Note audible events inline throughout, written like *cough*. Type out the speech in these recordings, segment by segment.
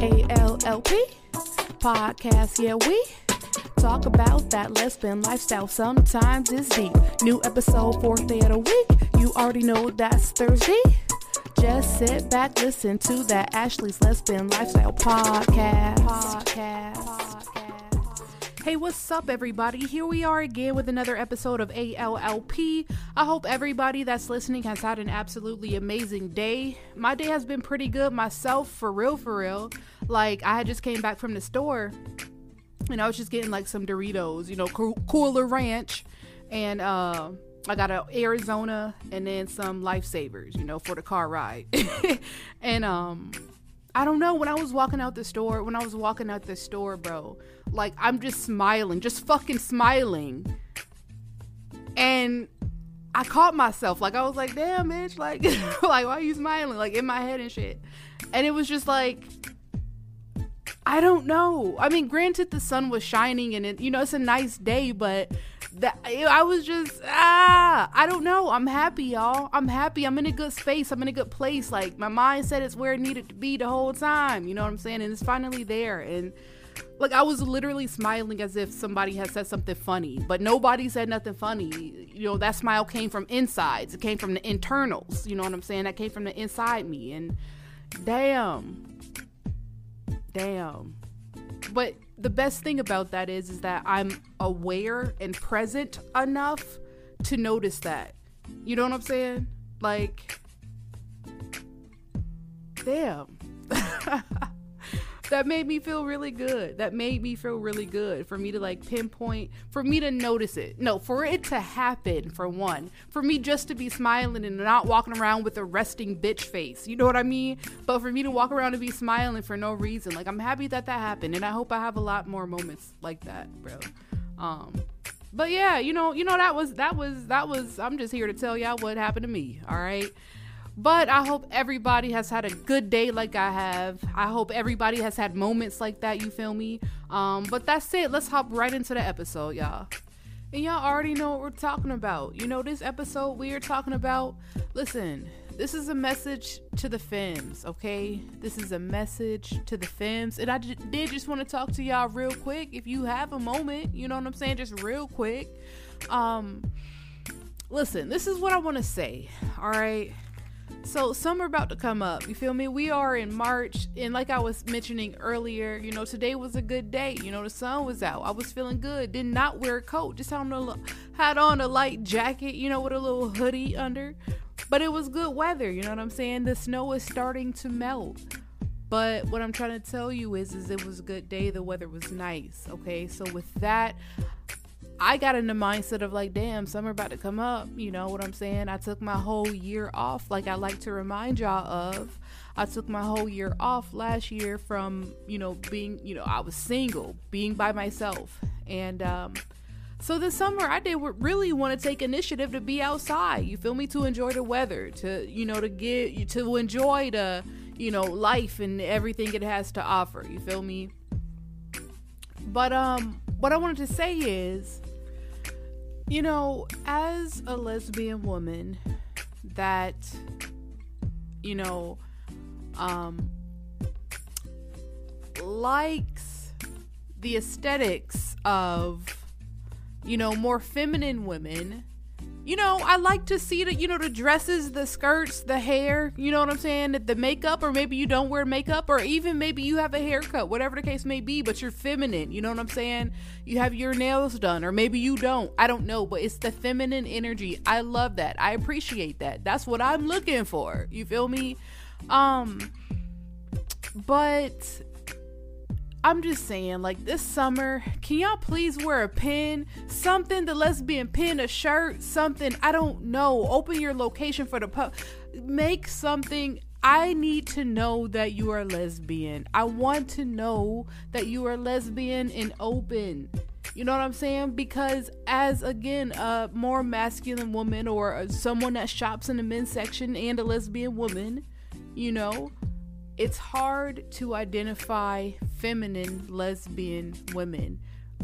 ALLP podcast, yeah, we talk about that lesbian lifestyle. Sometimes it's deep. New episode, fourth day of the week. You already know that's Thursday. Just sit back, listen to that Ashley's Lesbian Lifestyle podcast. Podcast. podcast. Hey, what's up, everybody? Here we are again with another episode of ALLP. I hope everybody that's listening has had an absolutely amazing day. My day has been pretty good myself, for real, for real. Like, I just came back from the store and I was just getting like some Doritos, you know, Cooler Ranch, and uh, I got a Arizona and then some Lifesavers, you know, for the car ride. *laughs* and um, I don't know when I was walking out the store, when I was walking out the store, bro, like I'm just smiling, just fucking smiling, and I caught myself, like I was like, damn, bitch, like, *laughs* like why are you smiling, like in my head and shit, and it was just like I don't know. I mean, granted, the sun was shining and it, you know, it's a nice day, but that I was just ah, I don't know. I'm happy, y'all. I'm happy. I'm in a good space. I'm in a good place. Like my mindset is where it needed to be the whole time. You know what I'm saying? And it's finally there. And like I was literally smiling as if somebody had said something funny, but nobody said nothing funny. You know, that smile came from insides. It came from the internals. You know what I'm saying? That came from the inside me. And damn damn. But the best thing about that is is that I'm aware and present enough to notice that. You know what I'm saying? Like damn. *laughs* that made me feel really good. That made me feel really good for me to like pinpoint, for me to notice it. No, for it to happen, for one. For me just to be smiling and not walking around with a resting bitch face. You know what I mean? But for me to walk around and be smiling for no reason. Like, I'm happy that that happened. And I hope I have a lot more moments like that, bro. Um, but yeah, you know, you know that was that was that was I'm just here to tell y'all what happened to me, all right? But I hope everybody has had a good day like I have. I hope everybody has had moments like that, you feel me? Um, but that's it. Let's hop right into the episode, y'all. And y'all already know what we're talking about. You know, this episode we are talking about, listen, this is a message to the femmes, okay? This is a message to the femmes. And I j- did just want to talk to y'all real quick. If you have a moment, you know what I'm saying? Just real quick. Um, listen, this is what I want to say, all right? So summer about to come up. You feel me? We are in March, and like I was mentioning earlier, you know, today was a good day. You know, the sun was out. I was feeling good. Did not wear a coat. Just had on a had on a light jacket. You know, with a little hoodie under. But it was good weather. You know what I'm saying? The snow is starting to melt. But what I'm trying to tell you is, is it was a good day. The weather was nice. Okay, so with that, I got in the mindset of like, damn, summer about to come up. You know what I'm saying? I took my whole year off, like I like to remind y'all of. I took my whole year off last year from, you know, being, you know, I was single, being by myself. And um, so this summer, I did really want to take initiative to be outside. You feel me? To enjoy the weather, to, you know, to get, to enjoy the, you know, life and everything it has to offer. You feel me? But um, what I wanted to say is, you know, as a lesbian woman that, you know, um, likes the aesthetics of, you know, more feminine women you know, I like to see the, you know, the dresses, the skirts, the hair, you know what I'm saying? The makeup, or maybe you don't wear makeup, or even maybe you have a haircut, whatever the case may be, but you're feminine, you know what I'm saying? You have your nails done, or maybe you don't. I don't know, but it's the feminine energy. I love that. I appreciate that. That's what I'm looking for. You feel me? Um, but I'm just saying, like this summer, can y'all please wear a pin? Something, the lesbian pin, a shirt, something. I don't know. Open your location for the pub. Make something. I need to know that you are lesbian. I want to know that you are lesbian and open. You know what I'm saying? Because as again, a more masculine woman or someone that shops in the men's section and a lesbian woman, you know, it's hard to identify feminine lesbian women.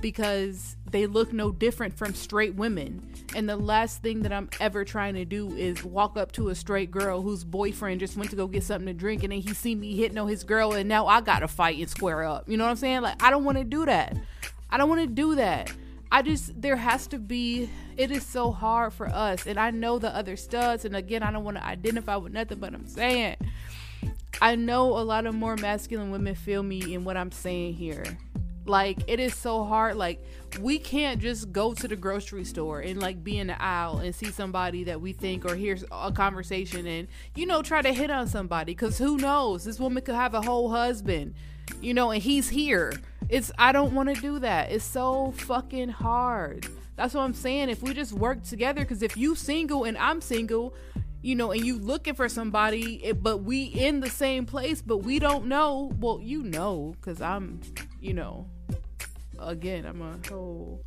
because they look no different from straight women. And the last thing that I'm ever trying to do is walk up to a straight girl whose boyfriend just went to go get something to drink and then he see me hitting on his girl and now I gotta fight and square up. You know what I'm saying? Like I don't wanna do that. I don't wanna do that. I just there has to be it is so hard for us and I know the other studs and again I don't want to identify with nothing but I'm saying I know a lot of more masculine women feel me in what I'm saying here like it is so hard. Like we can't just go to the grocery store and like be in the aisle and see somebody that we think or hear a conversation and you know try to hit on somebody because who knows this woman could have a whole husband, you know, and he's here. It's I don't want to do that. It's so fucking hard. That's what I'm saying. If we just work together, because if you single and I'm single, you know, and you looking for somebody, but we in the same place, but we don't know. Well, you know, because I'm, you know, again, I'm a whole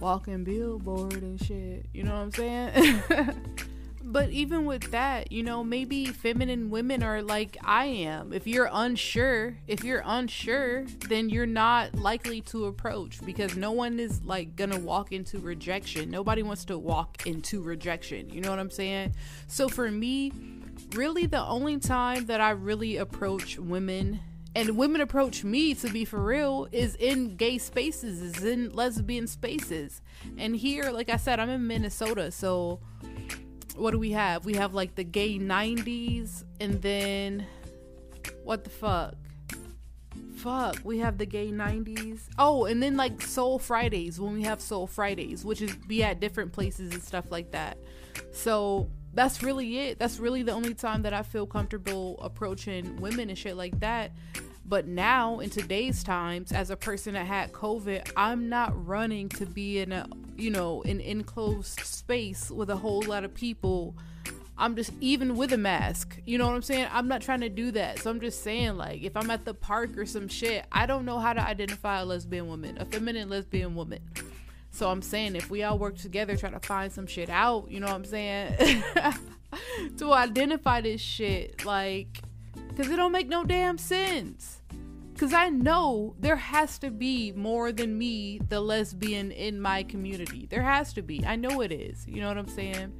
walking billboard and shit. You know what I'm saying? *laughs* but even with that, you know, maybe feminine women are like I am. If you're unsure, if you're unsure, then you're not likely to approach because no one is like gonna walk into rejection. Nobody wants to walk into rejection. You know what I'm saying? So for me, really the only time that I really approach women and women approach me to be for real is in gay spaces is in lesbian spaces and here like i said i'm in minnesota so what do we have we have like the gay 90s and then what the fuck fuck we have the gay 90s oh and then like soul fridays when we have soul fridays which is be at different places and stuff like that so that's really it. That's really the only time that I feel comfortable approaching women and shit like that. But now in today's times, as a person that had COVID, I'm not running to be in a you know an enclosed space with a whole lot of people. I'm just even with a mask. You know what I'm saying? I'm not trying to do that. So I'm just saying like if I'm at the park or some shit, I don't know how to identify a lesbian woman, a feminine lesbian woman. So I'm saying if we all work together, try to find some shit out, you know what I'm saying? *laughs* to identify this shit, like, because it don't make no damn sense. Because I know there has to be more than me, the lesbian in my community. There has to be. I know it is. You know what I'm saying?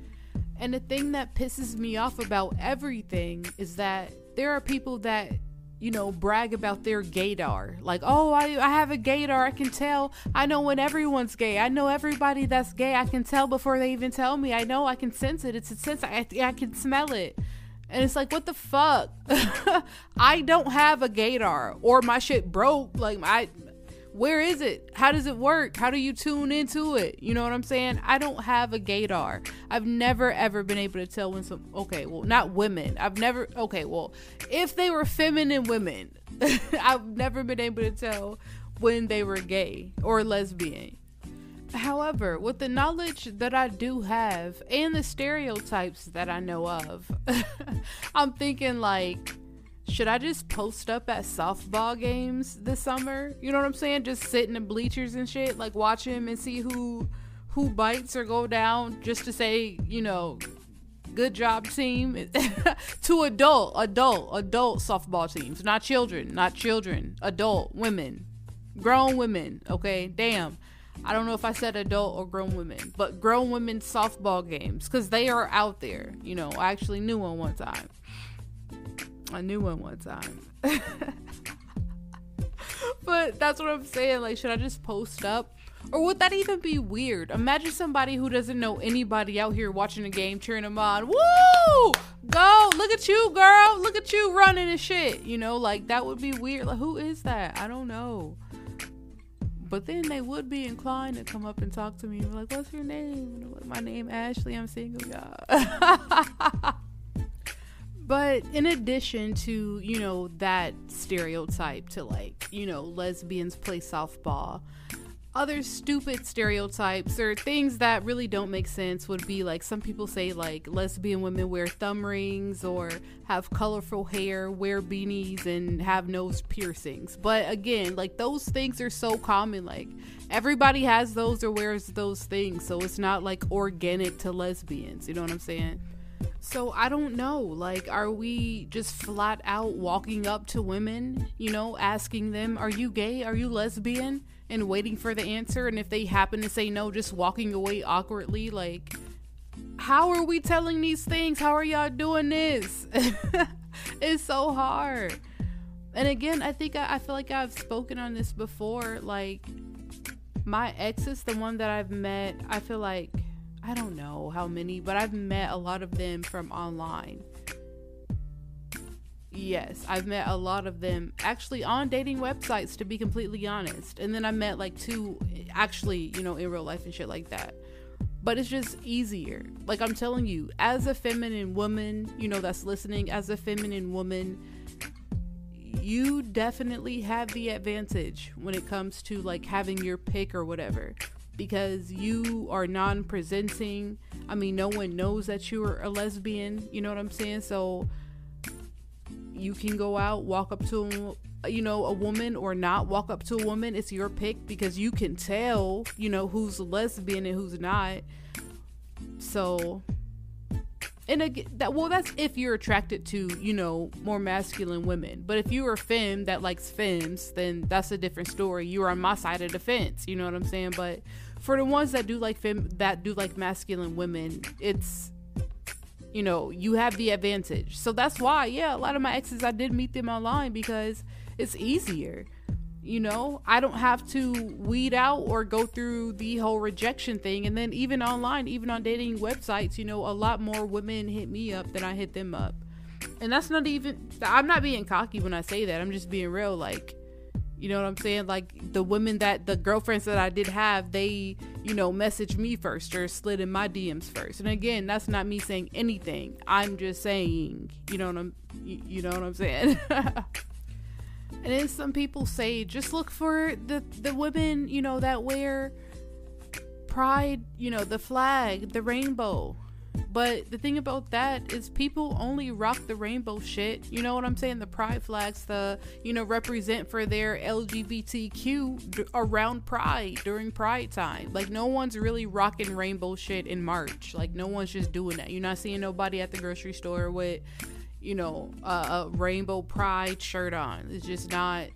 And the thing that pisses me off about everything is that there are people that you know, brag about their gaydar. Like, oh, I, I have a gaydar. I can tell. I know when everyone's gay. I know everybody that's gay. I can tell before they even tell me. I know. I can sense it. It's a sense. I, I can smell it. And it's like, what the fuck? *laughs* I don't have a gaydar or my shit broke. Like, I where is it? How does it work? How do you tune into it? You know what I'm saying? I don't have a gaydar. I've never ever been able to tell when some okay, well, not women. I've never okay, well, if they were feminine women, *laughs* I've never been able to tell when they were gay or lesbian. However, with the knowledge that I do have and the stereotypes that I know of, *laughs* I'm thinking like should I just post up at softball games this summer? You know what I'm saying? Just sit in the bleachers and shit, like watch him and see who who bites or go down just to say, you know, good job team *laughs* to adult, adult, adult softball teams, not children, not children, adult women, grown women, okay? Damn. I don't know if I said adult or grown women, but grown women softball games because they are out there. You know, I actually knew one one time. I knew one one time. *laughs* but that's what I'm saying. Like, should I just post up? Or would that even be weird? Imagine somebody who doesn't know anybody out here watching the game cheering them on. Woo! Go! Look at you, girl! Look at you running and shit. You know, like that would be weird. Like, who is that? I don't know. But then they would be inclined to come up and talk to me. Like, what's your name? My name Ashley. I'm single, y'all. *laughs* But in addition to, you know, that stereotype to like, you know, lesbians play softball, other stupid stereotypes or things that really don't make sense would be like some people say like lesbian women wear thumb rings or have colorful hair, wear beanies and have nose piercings. But again, like those things are so common like everybody has those or wears those things, so it's not like organic to lesbians, you know what I'm saying? So I don't know. Like, are we just flat out walking up to women, you know, asking them, Are you gay? Are you lesbian? And waiting for the answer. And if they happen to say no, just walking away awkwardly. Like, how are we telling these things? How are y'all doing this? *laughs* it's so hard. And again, I think I, I feel like I've spoken on this before. Like, my exes, the one that I've met, I feel like I don't know how many, but I've met a lot of them from online. Yes, I've met a lot of them actually on dating websites, to be completely honest. And then I met like two actually, you know, in real life and shit like that. But it's just easier. Like I'm telling you, as a feminine woman, you know, that's listening, as a feminine woman, you definitely have the advantage when it comes to like having your pick or whatever because you are non presenting. I mean, no one knows that you're a lesbian, you know what I'm saying? So you can go out, walk up to you know a woman or not walk up to a woman. It's your pick because you can tell you know who's lesbian and who's not. So and again, that well that's if you're attracted to you know more masculine women. But if you're a femme that likes femmes then that's a different story. You're on my side of the fence. You know what i'm saying? But for the ones that do like fem that do like masculine women it's you know, you have the advantage. So that's why, yeah, a lot of my exes, I did meet them online because it's easier. You know, I don't have to weed out or go through the whole rejection thing. And then even online, even on dating websites, you know, a lot more women hit me up than I hit them up. And that's not even, I'm not being cocky when I say that. I'm just being real. Like, you know what I'm saying? Like the women that the girlfriends that I did have, they, you know, messaged me first or slid in my DMs first. And again, that's not me saying anything. I'm just saying, you know what I'm you know what I'm saying? *laughs* and then some people say just look for the the women, you know, that wear pride, you know, the flag, the rainbow. But the thing about that is people only rock the rainbow shit. You know what I'm saying? The pride flags, the, you know, represent for their LGBTQ d- around pride during pride time. Like, no one's really rocking rainbow shit in March. Like, no one's just doing that. You're not seeing nobody at the grocery store with, you know, a, a rainbow pride shirt on. It's just not.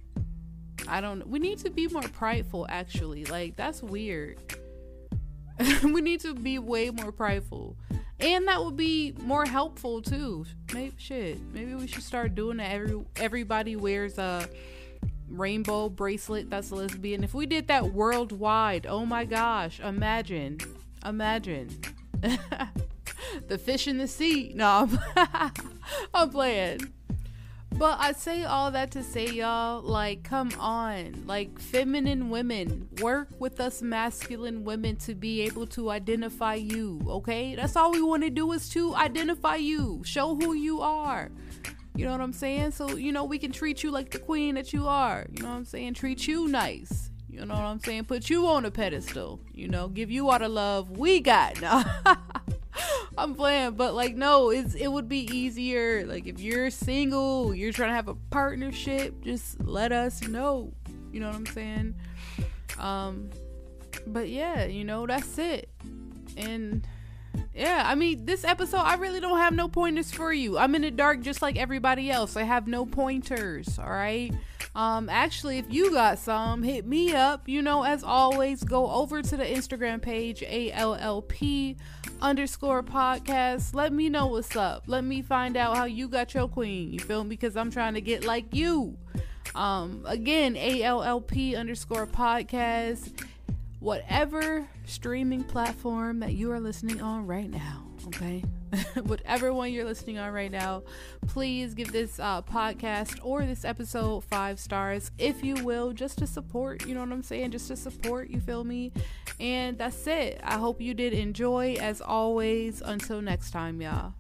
I don't. We need to be more prideful, actually. Like, that's weird. *laughs* we need to be way more prideful and that would be more helpful too. Maybe shit. Maybe we should start doing that. Every everybody wears a rainbow bracelet that's lesbian. If we did that worldwide, oh my gosh! Imagine, imagine. *laughs* the fish in the sea. No, I'm, *laughs* I'm playing. But I say all that to say, y'all, like, come on. Like, feminine women, work with us masculine women to be able to identify you, okay? That's all we want to do is to identify you, show who you are. You know what I'm saying? So, you know, we can treat you like the queen that you are. You know what I'm saying? Treat you nice. You know what I'm saying? Put you on a pedestal. You know, give you all the love we got. *laughs* I'm playing, but like no, it's it would be easier. Like if you're single, you're trying to have a partnership, just let us know. You know what I'm saying? Um but yeah, you know, that's it. And yeah, I mean, this episode, I really don't have no pointers for you. I'm in the dark just like everybody else. I have no pointers, all right? Um, actually, if you got some, hit me up. You know, as always, go over to the Instagram page, ALLP underscore podcast. Let me know what's up. Let me find out how you got your queen. You feel me? Because I'm trying to get like you. Um, again, ALLP underscore podcast whatever streaming platform that you are listening on right now, okay? *laughs* whatever one you're listening on right now, please give this uh, podcast or this episode five stars, if you will, just to support, you know what I'm saying? Just to support, you feel me? And that's it. I hope you did enjoy. As always, until next time, y'all.